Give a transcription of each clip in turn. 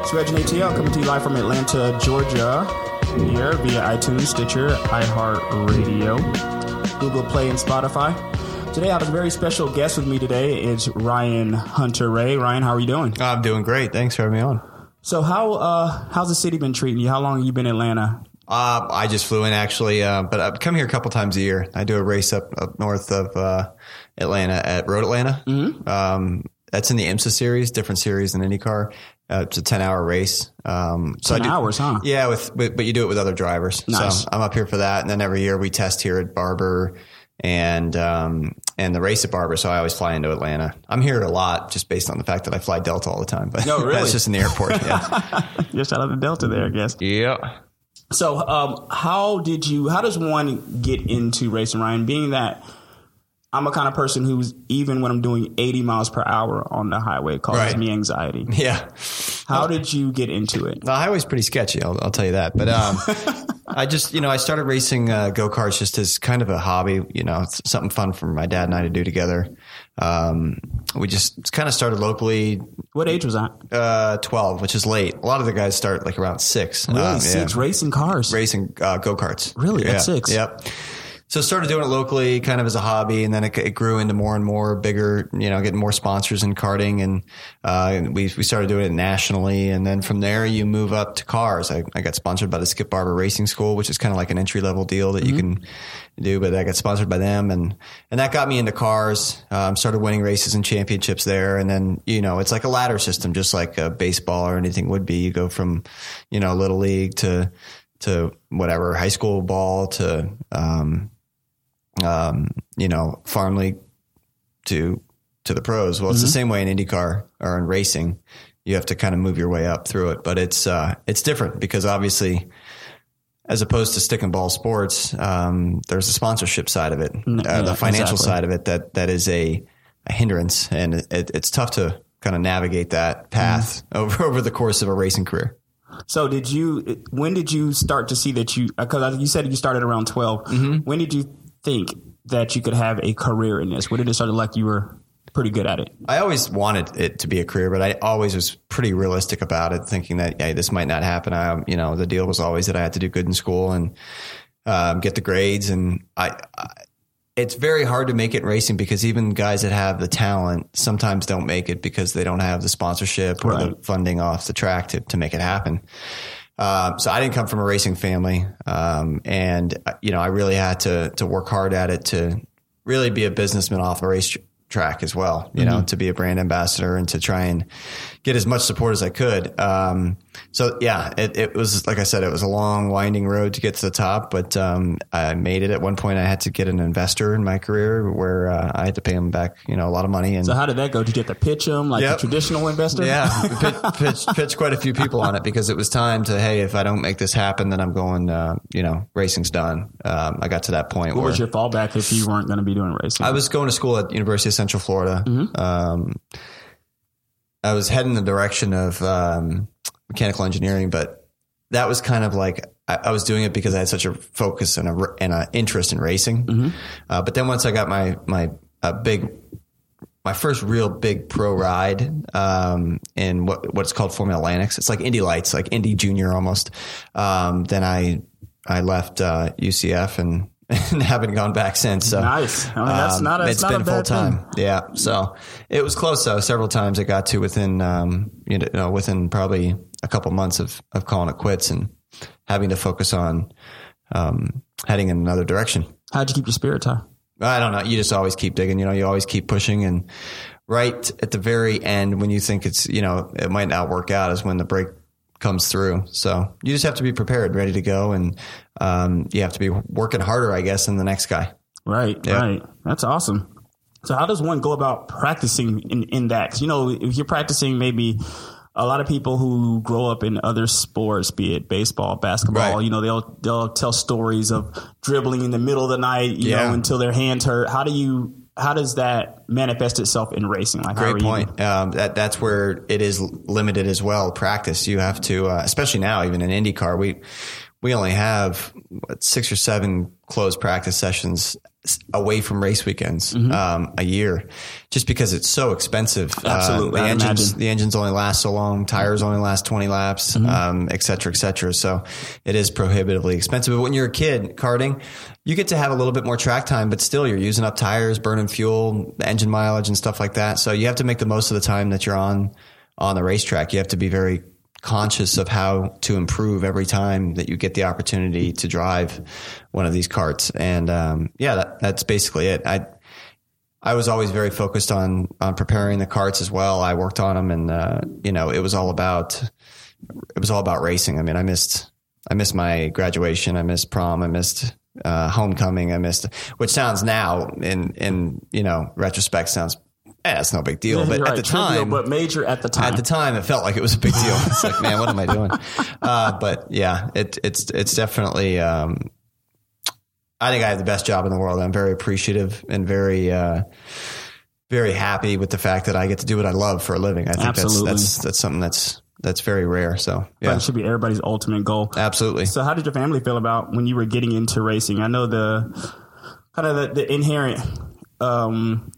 It's Reggie ATL coming to you live from Atlanta, Georgia, here via iTunes, Stitcher, iHeartRadio, Google Play, and Spotify. Today I have a very special guest with me today. It's Ryan Hunter-Reay. Ryan, how are you doing? I'm doing great. Thanks for having me on. So how uh, how's the city been treating you? How long have you been in Atlanta? Uh, I just flew in actually, uh, but I come here a couple times a year. I do a race up, up north of uh, Atlanta at Road Atlanta. Mm-hmm. Um, that's in the IMSA series, different series than IndyCar. Uh, it's a ten hour race. Um, so ten do, hours, huh? Yeah, with, with, but you do it with other drivers. Nice. So I'm up here for that, and then every year we test here at Barber and um, and the race at Barber. So I always fly into Atlanta. I'm here a lot just based on the fact that I fly Delta all the time. But no, really? that's just in the airport. Yeah, just out of the Delta there, I guess. Yeah. So, um, how did you? How does one get into racing, Ryan? Being that I'm a kind of person who's even when I'm doing 80 miles per hour on the highway, causes right. me anxiety. Yeah. How did you get into it? The highway's pretty sketchy. I'll, I'll tell you that. But um, I just, you know, I started racing uh, go karts just as kind of a hobby. You know, something fun for my dad and I to do together. Um, we just kind of started locally. What age was that? Uh, 12, which is late. A lot of the guys start like around six. Really? Um, six yeah. racing cars? Racing uh, go karts. Really? Yeah. At six? Yep so started doing it locally kind of as a hobby and then it, it, grew into more and more bigger you know getting more sponsors in karting. And uh, we, we started doing it nationally. And then from there you move up to cars. I, I got sponsored by the skip barber racing school which is kind of like an entry level deal that mm-hmm. you can do but i got sponsored by them. And and that got me into cars. Um, started winning races and championships there. And then you know it's like a ladder system just like a baseball or anything would be. You go from you know little league to to whatever high school ball to um, um, you know, farm league to to the pros. Well, it's mm-hmm. the same way in IndyCar or in racing. You have to kind of move your way up through it, but it's uh, it's different because obviously, as opposed to stick and ball sports, um, there's a sponsorship side of it, uh, the financial exactly. side of it that that is a, a hindrance, and it, it's tough to kind of navigate that path mm-hmm. over over the course of a racing career. So did you? When did you start to see that you? Because you said you started around 12 mm-hmm. When did you think that you could have a career in this? What did it start like you were pretty good at it? I always wanted it to be a career, but I always was pretty realistic about it, thinking that hey, this might not happen. I, you know, the deal was always that I had to do good in school and um, get the grades, and I, I. It's very hard to make it in racing because even guys that have the talent sometimes don't make it because they don't have the sponsorship or right. the funding off the track to, to make it happen. Uh, so I didn't come from a racing family, um, and uh, you know I really had to to work hard at it to really be a businessman off the racetrack as well. You mm-hmm. know, to be a brand ambassador and to try and get as much support as I could. Um, so yeah, it, it, was like I said, it was a long, winding road to get to the top, but um, I made it. At one point, I had to get an investor in my career where uh, I had to pay him back, you know, a lot of money. And so, how did that go? Did you get to pitch him like yep. a traditional investor? Yeah, pitch, pitch, pitch, quite a few people on it because it was time to, hey, if I don't make this happen, then I'm going. Uh, you know, racing's done. Um, I got to that point. What where, was your fallback if you weren't going to be doing racing? I was going to school at University of Central Florida. Mm-hmm. Um, I was heading the direction of um, mechanical engineering, but that was kind of like I, I, was doing it because I had such a focus and a and an interest in racing. Mm-hmm. Uh, but then once I got my my big my first real big pro ride um, in what what's called Formula Atlantics. It's like Indy Lights, like Indy Junior almost. Um, then I I left uh, UCF and and haven't gone back since. So nice. I mean, that's um, not. A, it's not been full time. Thing. Yeah. So it was close though. Several times I got to within, um, you know, within probably a couple months of of calling it quits and having to focus on um, heading in another direction. How'd you keep your spirits high? I don't know. You just always keep digging. You know, you always keep pushing and. Right at the very end, when you think it's, you know, it might not work out, is when the break comes through. So you just have to be prepared, ready to go, and um, you have to be working harder, I guess, than the next guy. Right, yeah. right. That's awesome. So how does one go about practicing in, in that? Cause, you know, if you're practicing maybe a lot of people who grow up in other sports, be it baseball, basketball, right. you know, they'll they'll tell stories of dribbling in the middle of the night, you yeah. know, until their hands hurt. How do you how does that manifest itself in racing? Like, great point. Um, that that's where it is limited as well. Practice. You have to, uh, especially now, even in IndyCar, we we only have what, six or seven closed practice sessions away from race weekends Mm-hmm. um, a year, just because it's so expensive. Absolutely, uh, the I'd engines imagine. the engines only last so long, tires only last twenty laps, Mm-hmm. um, et cetera, et cetera. So it is prohibitively expensive. But when you're a kid karting, you get to have a little bit more track time, but still you're using up tires, burning fuel, engine mileage, and stuff like that. So you have to make the most of the time that you're on on the racetrack. You have to be very conscious of how to improve every time that you get the opportunity to drive one of these karts. And um, yeah, that, that's basically it. I I was always very focused on on preparing the karts as well. I worked on them, and uh, you know, it was all about it was all about racing. I mean, I missed I missed my graduation, I missed prom, I missed uh, homecoming, I missed, which sounds now in in you know retrospect sounds, eh, it's no big deal, but You're at right, the time, but major at the time. at the time, it felt like it was a big deal. It's like, man, what am I doing? Uh, but yeah, it, it's it's definitely. Um, I think I have the best job in the world. I'm very appreciative and very uh, very happy with the fact that I get to do what I love for a living. I think Absolutely. that's that's that's something that's that's very rare. So yeah, That should be everybody's ultimate goal. absolutely. So, how did your family feel about when you were getting into racing? I know the kind of the, the inherent um,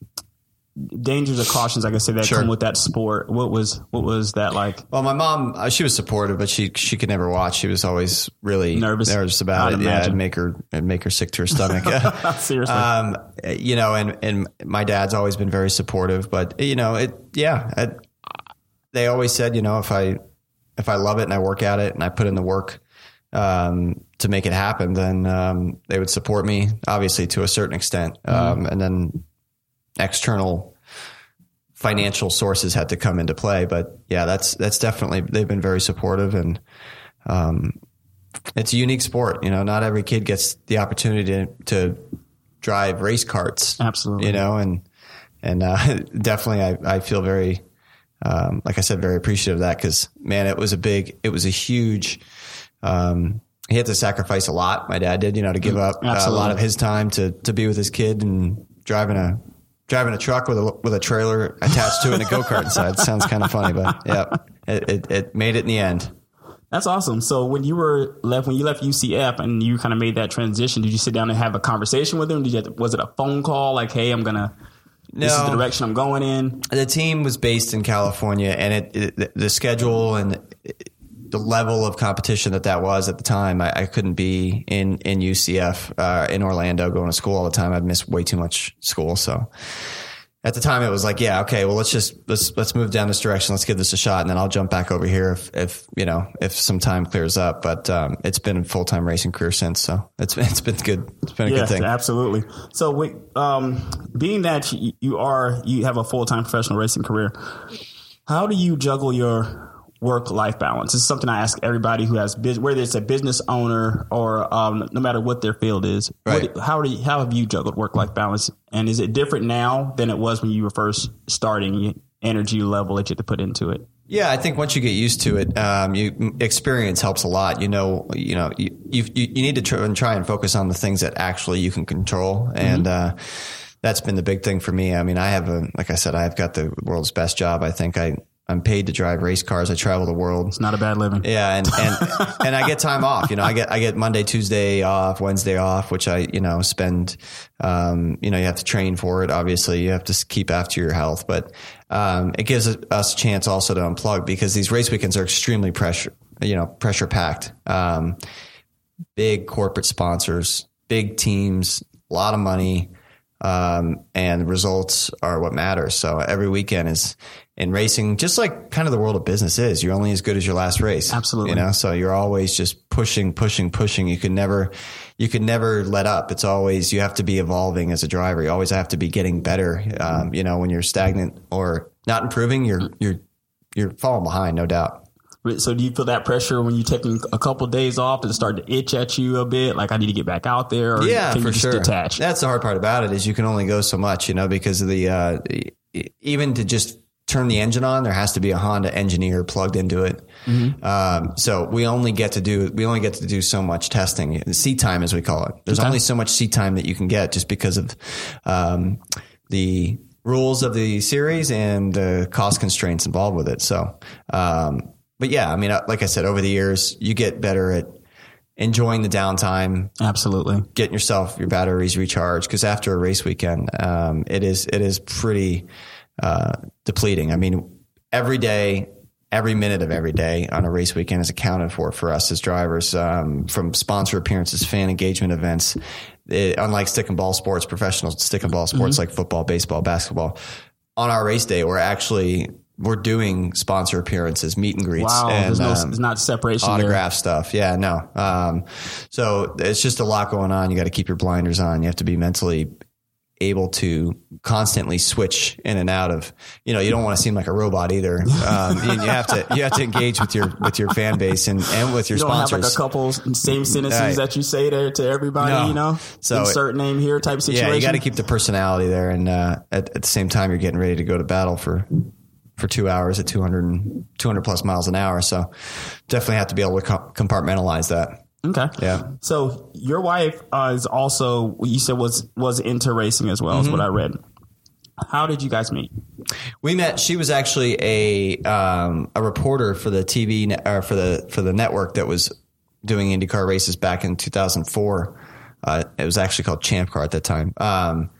dangers or cautions, I guess, say that Sure. come with that sport. What was what was that like? Well, my mom, uh, she was supportive, but she she could never watch. She was always really Nervous? nervous about I'd it. Yeah, imagine. it'd make her it'd make her sick to her stomach. Seriously, um, you know, and and my dad's always been very supportive, but you know, it yeah, it, they always said, you know, if I if I love it and I work at it and I put in the work um, to make it happen, then um, they would support me, obviously to a certain extent, um, and then external financial sources had to come into play. But yeah, that's that's definitely they've been very supportive and. Um, it's a unique sport, you know. Not every kid gets the opportunity to, to drive race carts, absolutely. you know, and and uh, definitely I, I feel very, um, like I said, very appreciative of that because man, it was a big, it was a huge. Um, he had to sacrifice a lot. My dad did, you know, to give up uh, a lot of his time to to be with his kid and driving a driving a truck with a with a trailer attached to it and a go kart inside. Sounds kind of funny, but yeah, it, it it made it in the end. That's awesome. So when you were left, when you left UCF and you kind of made that transition, did you sit down and have a conversation with them? Did you? Have was it a phone call? Like, hey, I'm gonna. This is the direction I'm going in. the team was based in California, and it, it the schedule and the level of competition that that was at the time, I, I couldn't be in in UCF uh, in Orlando going to school all the time. I'd miss way too much school, so. At the time, it was like, yeah, okay, well, let's just let's let's move down this direction. Let's give this a shot, and then I'll jump back over here if if you know if some time clears up. But um, it's been a full time racing career since, so it's it's been good. It's been a Yeah, good thing. absolutely. So, wait, um, being that you you are you have a full time professional racing career, how do you juggle your work life balance? This is something I ask everybody who has bus- whether it's a business owner or um, no matter what their field is. Right. What, how do you, how have you juggled work life balance, and is it different now than it was when you were first starting? Energy level that you have to put into it. Yeah, I think once you get used to it, um, you experience helps a lot. You know, you know, you you, you need to try and try and focus on the things that actually you can control, and uh, that's been the big thing for me. I mean, I have a like I said, I've got the world's best job. I think I I'm paid to drive race cars. I travel the world. It's not a bad living. Yeah, and and and I get time off. You know, I get I get Monday, Tuesday off, Wednesday off, which I you know spend. Um, you know, you have to train for it. Obviously, you have to keep after your health, but um, it gives us a chance also to unplug because these race weekends are extremely pressure. You know, pressure packed. Um, big corporate sponsors, big teams, a lot of money, um, and results are what matters. So every weekend is in racing, just like kind of the world of business is. You're only as good as your last race. Absolutely. You know, so you're always just pushing, pushing, pushing. You can never, you can never let up. It's always you have to be evolving as a driver. You always have to be getting better. Um, you know, when you're stagnant or not improving, you're you're you're falling behind, no doubt. So do you feel that pressure when you're taking a couple of days off? and start to itch at you a bit? Like I need to get back out there? Or yeah, you for just sure. detach? That's the hard part about it is you can only go so much, you know, because of the uh, even to just turn the engine on, there has to be a Honda engineer plugged into it. Um, so we only get to do we only get to do so much testing, seat time as we call it. There's only so much seat time that you can get just because of um, the rules of the series and the cost constraints involved with it. So, um, but yeah, I mean, uh, like I said, over the years, you get better at enjoying the downtime, Absolutely. getting yourself your batteries recharged. Because after a race weekend, um, it is it is pretty uh, depleting. I mean, every day, every minute of every day on a race weekend is accounted for for us as drivers, um, from sponsor appearances, fan engagement events. It, unlike stick and ball sports, professional stick and ball sports like football, baseball, basketball, on our race day, we're actually we're doing sponsor appearances, meet and greets, Wow. and there's no, um, there's not separation there. autograph stuff. Yeah, no. Um, so it's just a lot going on. You got to keep your blinders on. You have to be mentally able to constantly switch in and out of, you know, you don't want to seem like a robot either. Um, you, you have to, you have to engage with your, with your fan base and, and with your You don't have like a couple same sentences Right. that you say there to everybody, No. you know? So- Insert name here type situation. yeah, you got to keep the personality there. And, uh, at, at the same time, you're getting ready to go to battle for, for two hours at 200, 200 plus miles an hour. So definitely have to be able to compartmentalize that. Okay. Yeah. So your wife uh, is also you said was was into racing as well, is Mm-hmm. what I read. How did you guys meet? We met. She was actually a um, a reporter for the TV or for the for the network that was doing IndyCar races back in 2004. Uh, it was actually called Champ Car at that time. Um,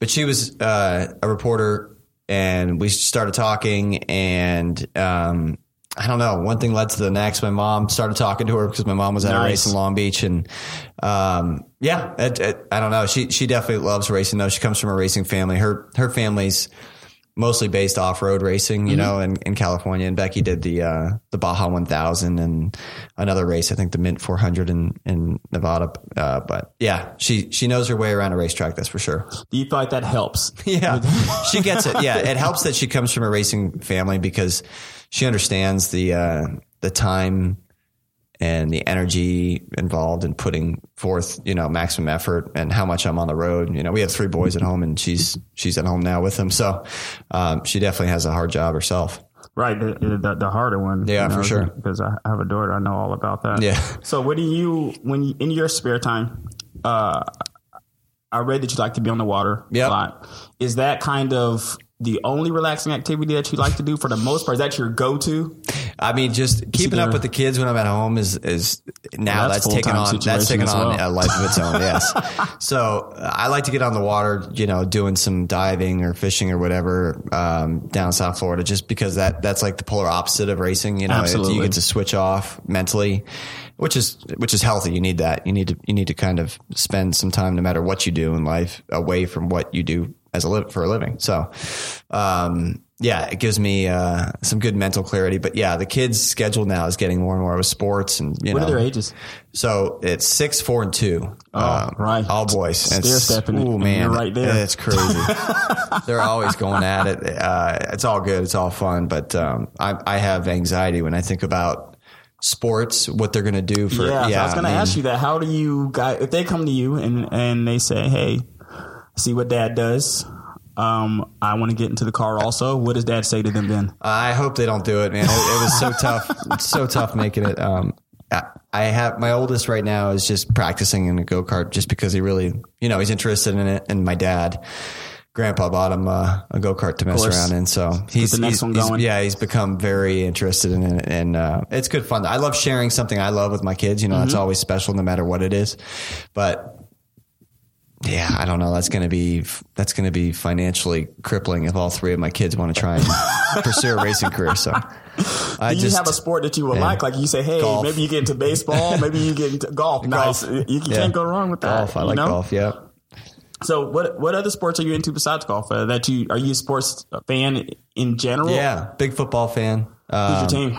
but she was uh, a reporter, and we started talking, and um, I don't know. One thing led to the next. My mom started talking to her because my mom was at a race in Long Beach, and um, yeah, it, it, I don't know. She she definitely loves racing. though. she comes from a racing family. Her her family's mostly based off road racing, you know, in, in California. And Becky did the uh, the Baja 1000 and another race, I think the Mint 400 in in Nevada. Uh, but yeah, she she knows her way around a racetrack. That's for sure. Do you feel like that helps? Yeah, she gets it. Yeah, it helps that she comes from a racing family because she understands the uh, the time and the energy involved in putting forth, you know, maximum effort and how much I'm on the road. You know, we have three boys at home and she's she's at home now with them, so um, she definitely has a hard job herself. Right, the, the, the harder one. Yeah, for sure. Because I have a daughter, I know all about that. Yeah. So, what do you when you, in your spare time? Uh, I read that you like to be on the water Yep. a lot. Is that kind of the only relaxing activity that you like to do for the most part? Is that your go to? I mean, just keeping up with the kids when I'm at home is is now That's that's, taking full-time on that's taking on a life of its own. Yes. so I like to get on the water, you know, doing some diving or fishing or whatever um, down South Florida, just because that that's like the polar opposite of racing. You know, Absolutely. you get to switch off mentally. Which is which is healthy. You need that. You need to you need to kind of spend some time, no matter what you do in life, away from what you do as a li- for a living. So, um, yeah, it gives me uh, some good mental clarity. But yeah, the kids' schedule now is getting more and more with sports, and you What know, are their ages? so it's six, four, and two. Oh, right. all boys. It, Ooh and man, right there. It's crazy. They're always going at it. Uh, it's all good. It's all fun. But um, I, I have anxiety when I think about sports, what they're going to do for. Yeah, so I was going to ask you that. How do you guys, if they come to you and, and they say, hey, see what dad does? Um, I want to get into the car also. What does dad say to them then? I hope they don't do it, man. It, it was so tough, so tough making it. Um, I- have my oldest right now is just practicing in a go kart just because he really, you know, he's interested in it. And my dad, grandpa bought him uh, a go kart to mess around in. So he's, the next he's- one he's- going. yeah, he's become very interested in it. And uh, it's good fun. I love sharing something I love with my kids. You know, Mm-hmm. that's always special no matter what it is. But yeah, I don't know. That's going to be that's going to be financially crippling if all three of my kids want to try and pursue a racing career. So I Do you just have a sport that you would like? Like you say, hey, Golf. maybe you get into baseball, maybe you get into golf. Nice. You, you can't go wrong with that. golf. I you like know? golf. Yeah. So what what other sports are you into besides golf? Uh, that you are you a sports fan in general? Yeah, big football fan. Who's Um, your team?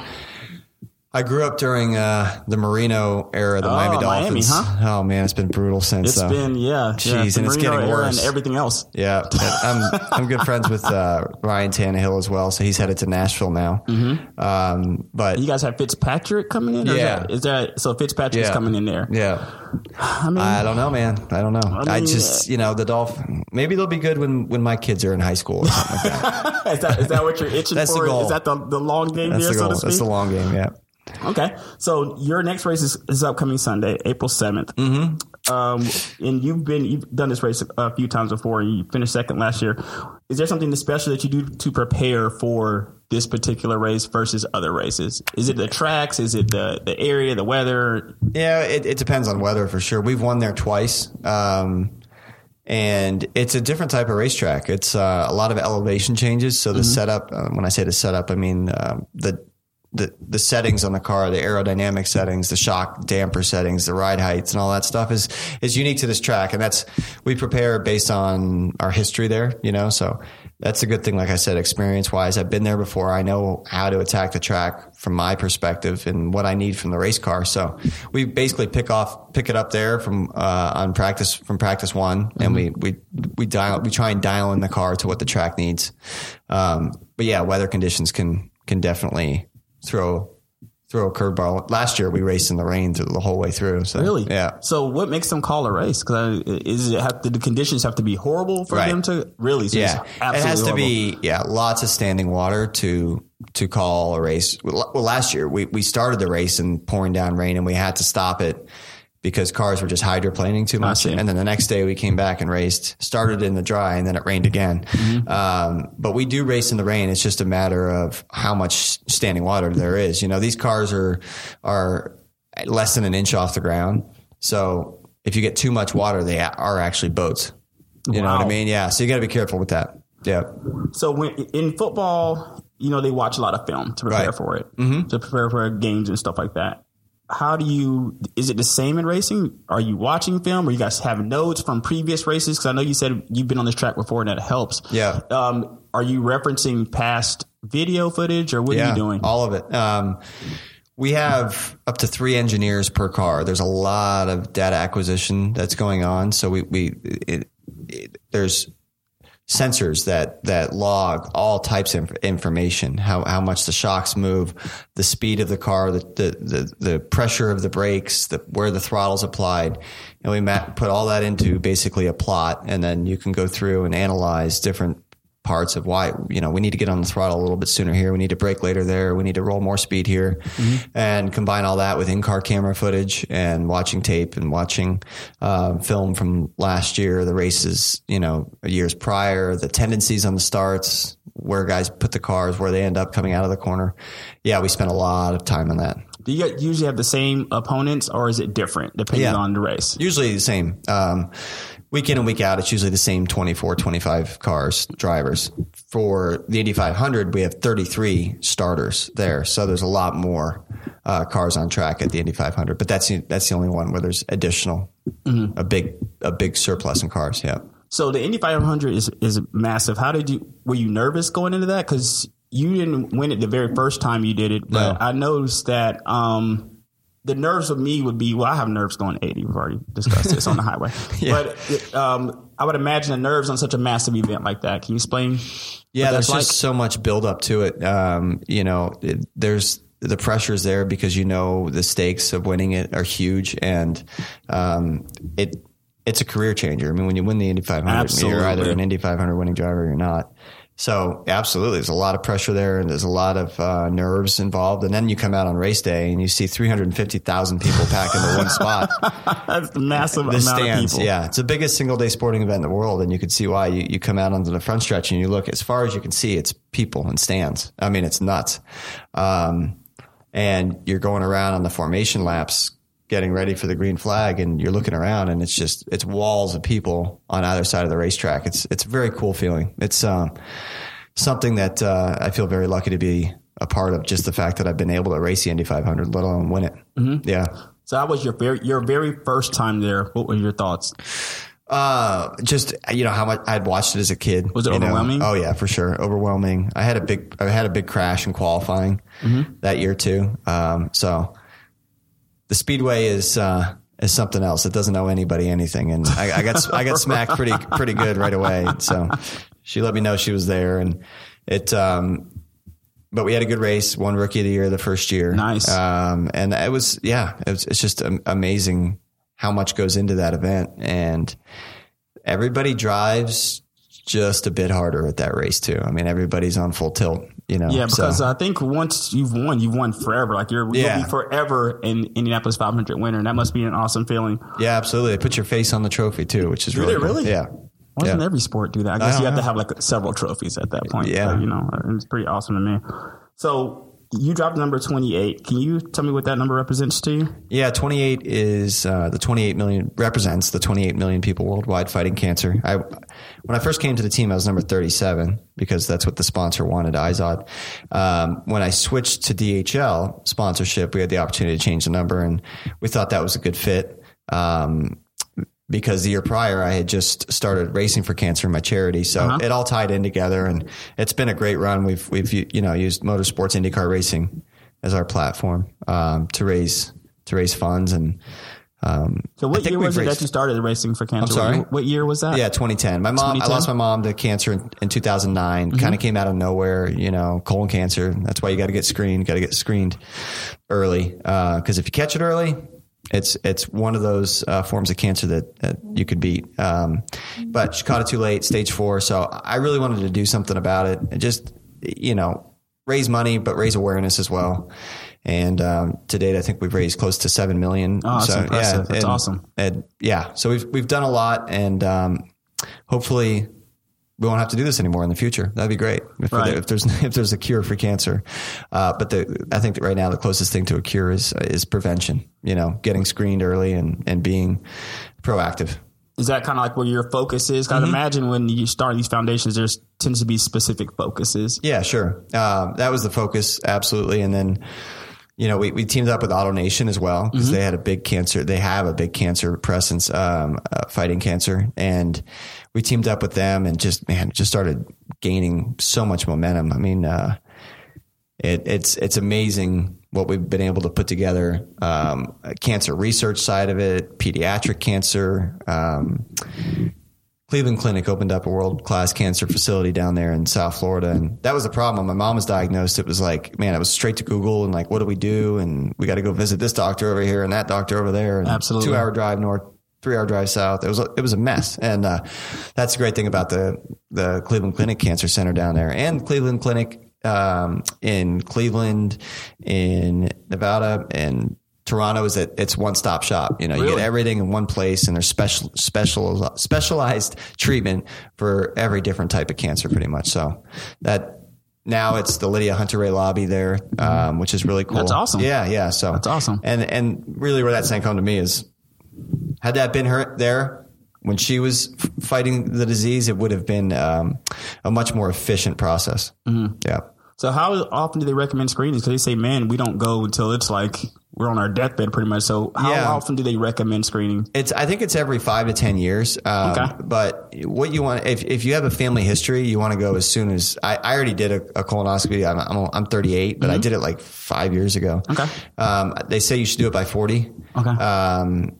I grew up during uh, the Marino era, the Oh, Miami Miami, Dolphins. huh? Oh man, it's been brutal since. It's so. been yeah, yeah, Jeez, the and it's Marino getting era worse. and everything else. Yeah, I'm I'm good friends with uh, Ryan Tannehill as well, so he's headed to Nashville now. Mm-hmm. Um, but You guys have Fitzpatrick coming in? Or Yeah. Is that, is that so? Fitzpatrick's Yeah. coming in there. yeah, I mean, I don't know, man. I don't know. I, mean, just you know the Dolphin. Maybe they'll be good when when my kids are in high school or something like that. is that is that what you're itching That's the for? goal. Is that the the long game That's here, the so goal. to speak? That's the long game. Yeah. Okay, so your next race is, is upcoming Sunday, April 7th Mm-hmm. Um, and you've been you've done this race a few times before. and You finished second last year. is there something special that you do to prepare for this particular race versus other races? Is it the tracks? Is it the the area, the weather? Yeah, it, it depends on weather for sure. We've won there twice. Um, and it's a different type of racetrack. It's uh, a lot of elevation changes. So the setup, uh, when I say the setup, I mean um, the the the settings on the car, the aerodynamic settings, the shock damper settings, the ride heights, and all that stuff is is unique to this track. And that's we prepare based on our history there. You know, so that's a good thing. Like I said, experience wise, I've been there before. I know how to attack the track from my perspective and what I need from the race car. So we basically pick off, pick it up there from uh, on practice from practice one, and we we we dial we try and dial in the car to what the track needs. Um, but yeah, weather conditions can can definitely throw throw a curveball. Last year we raced in the rain through the whole way through. So Really? yeah. So what makes them call a race? Because is it have the conditions have to be horrible for Right. them to really? So Yeah, it has to horrible. be yeah, lots of standing water to to call a race. Well, last year we we started the race in pouring down rain, and we had to stop it because cars were just hydroplaning too much. And then the next day we came back and raced. Started in the dry, and then it rained again. Mm-hmm. Um, but we do race in the rain. It's just a matter of how much standing water there is. You know, these cars are are less than an inch off the ground, so if you get too much water, they are actually boats. You know what I mean? Yeah. So you got to be careful with that. Yeah. So when in football, you know, they watch a lot of film to prepare Right. for it, mm-hmm. to prepare for games and stuff like that. How do you? Is it the same in racing? Are you watching film, or you guys have notes from previous races? Because I know you said you've been on this track before, and that helps. Yeah. Um, are you referencing past video footage, or what are you doing? All of it. Um, we have up to three engineers per car. There's a lot of data acquisition that's going on. So we, we, it, it, there's sensors that, that log all types of information, how, how much the shocks move, the speed of the car, the, the, the, the pressure of the brakes, the, where the throttle's applied. And we put all that into basically a plot and then you can go through and analyze different parts of why you know we need to get on the throttle a little bit sooner here. We need to brake later there. We need to roll more speed here and combine all that with in-car camera footage and watching tape and watching uh, film from last year the races you know years prior the tendencies on the starts where guys put the cars where they end up coming out of the corner. Yeah we spent a lot of time on that. Do you usually have the same opponents, or is it different depending Yeah. on the race? usually the same. Um, week in and week out it's usually the same 24 25 cars drivers for the Indy 500 we have 33 starters there so there's a lot more uh, cars on track at the Indy 500 but that's the, that's the only one where there's additional a big a big surplus in cars yeah So the Indy 500 is is massive. How did you? Were you nervous going into that? Because you didn't win it the very first time you did it, but No. I noticed that um, the nerves of me would be. Well, I have nerves going 80. We've already discussed this on the highway, but um, I would imagine the nerves on such a massive event like that. Can you explain? Yeah, there's that's just so much build up to it. Um, you know, it, there's the pressure's there because you know the stakes of winning it are huge, and um, it it's a career changer. I mean, when you win the Indy 500, you're either an Indy 500 winning driver or you're not. So absolutely, there's a lot of pressure there, and there's a lot of uh, nerves involved. And then you come out on race day, and you see 350,000 people packed into one spot That's the massive the amount stands. of people. Yeah, it's the biggest single day sporting event in the world, and you can see why. You, you come out onto the front stretch and you look as far as you can see, it's people and stands. I mean, it's nuts. Um, and you're going around on the formation laps, getting ready for the green flag, and you're looking around, and it's just it's walls of people on either side of the racetrack. It's it's a very cool feeling. It's um, something that uh, I feel very lucky to be a part of. Just the fact that I've been able to race the Indy 500, let alone win it. Mm-hmm. Yeah. So that was your very your very first time there. What were your thoughts? Uh, just you know how much I'd watched it as a kid. Was it you know. overwhelming? Oh yeah, for sure, overwhelming. I had a big, I had a big crash in qualifying that year too. Um, so the speedway is uh, is something else. It doesn't know anybody anything, and I, I got I got smacked pretty pretty good right away. So she let me know she was there, and it. Um, but we had a good race. Won rookie of the year the first year. Nice. Um, and it was yeah, it was, it's just amazing how much goes into that event, and everybody drives just a bit harder at that race too. I mean, everybody's on full tilt. You know. Yeah, so- because I think once you've won, you've won forever. Like you're Yeah. you'll be forever in Indianapolis 500 winner. And that must be an awesome feeling. yeah, absolutely. Put your face on the trophy too, which is really cool. really? Yeah. Why doesn't Yeah. every sport do that? I guess don't you have to have like several trophies at that point. Yeah. But, you know, it's pretty awesome to me. So you dropped number 28. Can you tell me what that number represents to you? Yeah, 28 is uh, the 28 million represents the 28 million people worldwide fighting cancer. I when I first came to the team, I was number 37 because that's what the sponsor wanted, Izod. Um, when I switched to DHL sponsorship, we had the opportunity to change the number, and we thought that was a good fit. Um, because the year prior I had just started racing for cancer in my charity, so it all tied in together, and it's been a great run. We've we've you know used motorsports IndyCar racing as our platform um, to raise to raise funds, and um, So what year was it that you started racing for cancer? sorry? What year, what year was that? yeah, 2010. My mom, I lost my mom to cancer in, in 2009. Mm-hmm. Kind of came out of nowhere, you know, colon cancer. That's why you got to get screened. Got to get screened early because if you catch it early, it's it's one of those uh, forms of cancer that, that you could beat. Um, but she caught it too late, stage four. So I really wanted to do something about it. And just you know, raise money, but raise awareness as well. And um, to date, I think we've raised close to seven million. Oh, that's impressive. That's and- awesome. and yeah, so we've we've done a lot, and um, hopefully we won't have to do this anymore in the future. That'd be great if, Right. if there's if there's a cure for cancer. Uh, but the, I think that right now the closest thing to a cure is is prevention. You know, getting screened early and and being proactive. Is that kind of like where your focus is? Mm-hmm. Because imagine when you start these foundations, there's tends to be specific focuses. Yeah, sure. Um, that was the focus, absolutely. And then, you know, we, we teamed up with AutoNation as well because they had a big cancer. They have a big cancer presence, um, uh, fighting cancer, and we teamed up with them and just man, just started gaining so much momentum. I mean, uh, it, it's it's amazing what we've been able to put together. Um, cancer research side of it, pediatric cancer. Um, Cleveland Clinic opened up a world class cancer facility down there in South Florida. And that was the problem. When my mom was diagnosed, it was like, man, it was straight to Google and like, what do we do? And we got to go visit this doctor over here and that doctor over there. And Absolutely. Two hour drive north, three hour drive south. It was, a, it was a mess. And, uh, that's the great thing about the, the Cleveland Clinic Cancer Center down there and Cleveland Clinic, um, in Cleveland, in Nevada and Toronto is that it's one stop shop. You know, you get everything in one place and there's special, special, specialized treatment for every different type of cancer pretty much. So that now it's the Lydia Hunter-Reay lobby there, um, which is really cool. That's awesome. Yeah. Yeah. So That's awesome. And, and really where that come to me is had that been her there when she was fighting the disease, it would have been, um, a much more efficient process. Mm-hmm. Yeah. So how often do they recommend screenings? Because they say, man, we don't go until it's like we're on our deathbed pretty much. So how Yeah. often do they recommend screening? It's. I think it's every five to ten years. Um, Okay. But what you want, if if you have a family history, you want to go as soon as. I, I already did a, a colonoscopy. I'm I'm, I'm 38, but I did it like five years ago. Mm-hmm. Okay. Um, they say you should do it by 40. Okay. Um,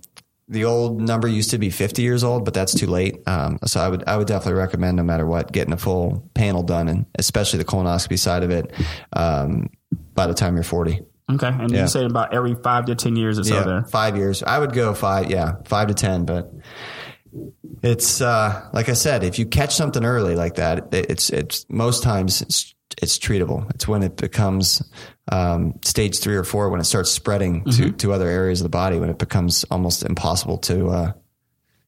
the old number used to be 50 years old, but that's too late. Um, so I would I would definitely recommend, no matter what, getting a full panel done, and especially the colonoscopy side of it. Um, by the time you're 40. Okay. And Yeah. you say about every five to 10 years or so Yeah, there. five years. I would go five. Yeah, five to ten. But it's uh, like I said, if you catch something early like that, it's it's most times it's it's treatable. It's when it becomes um, stage three or four when it starts spreading to to other areas of the body when it becomes almost impossible to uh,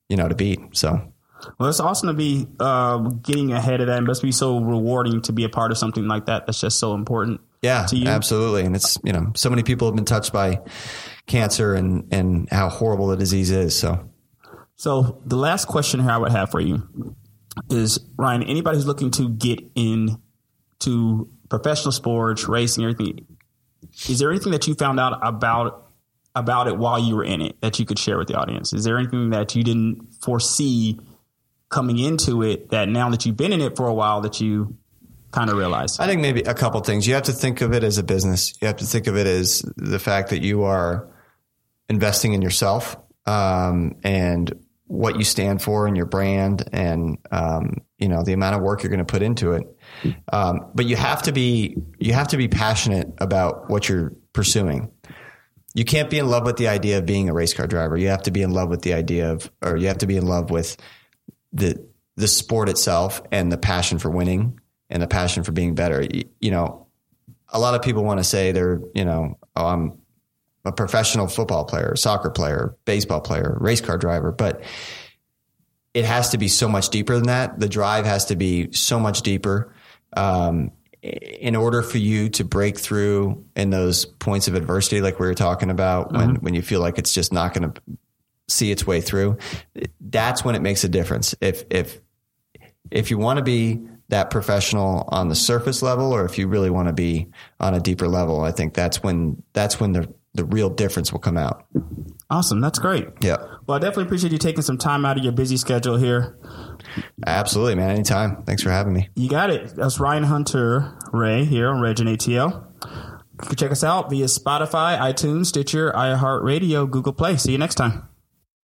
you know to beat. So Well, it's awesome to be uh, getting ahead of that. It must be so rewarding to be a part of something like that. That's just so important. yeah, To you? absolutely. And it's you know so many people have been touched by cancer and and how horrible the disease is. So So the last question here I would have for you is Ryan. Anybody who's looking to get in to professional sports, racing, everything, is there anything that you found out about about it while you were in it that you could share with the audience? Is there anything that you didn't foresee coming into it that now that you've been in it for a while that you kind of realize? I think maybe a couple things. You have to think of it as a business. You have to think of it as the fact that you are investing in yourself um, and what you stand for and your brand and um, you know the amount of work you're going to put into it. Um, but you have to be you have to be passionate about what you're pursuing. You can't be in love with the idea of being a race car driver. You have to be in love with the idea of, or you have to be in love with the the sport itself and the passion for winning and the passion for being better. You, you know, a lot of people want to say they're, you know, oh, I'm a professional football player, soccer player, baseball player, race car driver, but it has to be so much deeper than that. The drive has to be so much deeper. Um, in order for you to break through in those points of adversity, like we were talking about, when, when you feel like it's just not going to see its way through, that's when it makes a difference. If, if, if you want to be that professional on the surface level, or if you really want to be on a deeper level, I think that's when, that's when the, the real difference will come out. Awesome. That's great. Yeah. Well, I definitely appreciate you taking some time out of your busy schedule here. Absolutely, man. Anytime. Thanks for having me. You got it. That's Ryan Hunter Ray here on Reg and ATL. You can check us out via Spotify, iTunes, Stitcher, iHeartRadio, Google Play. See you next time.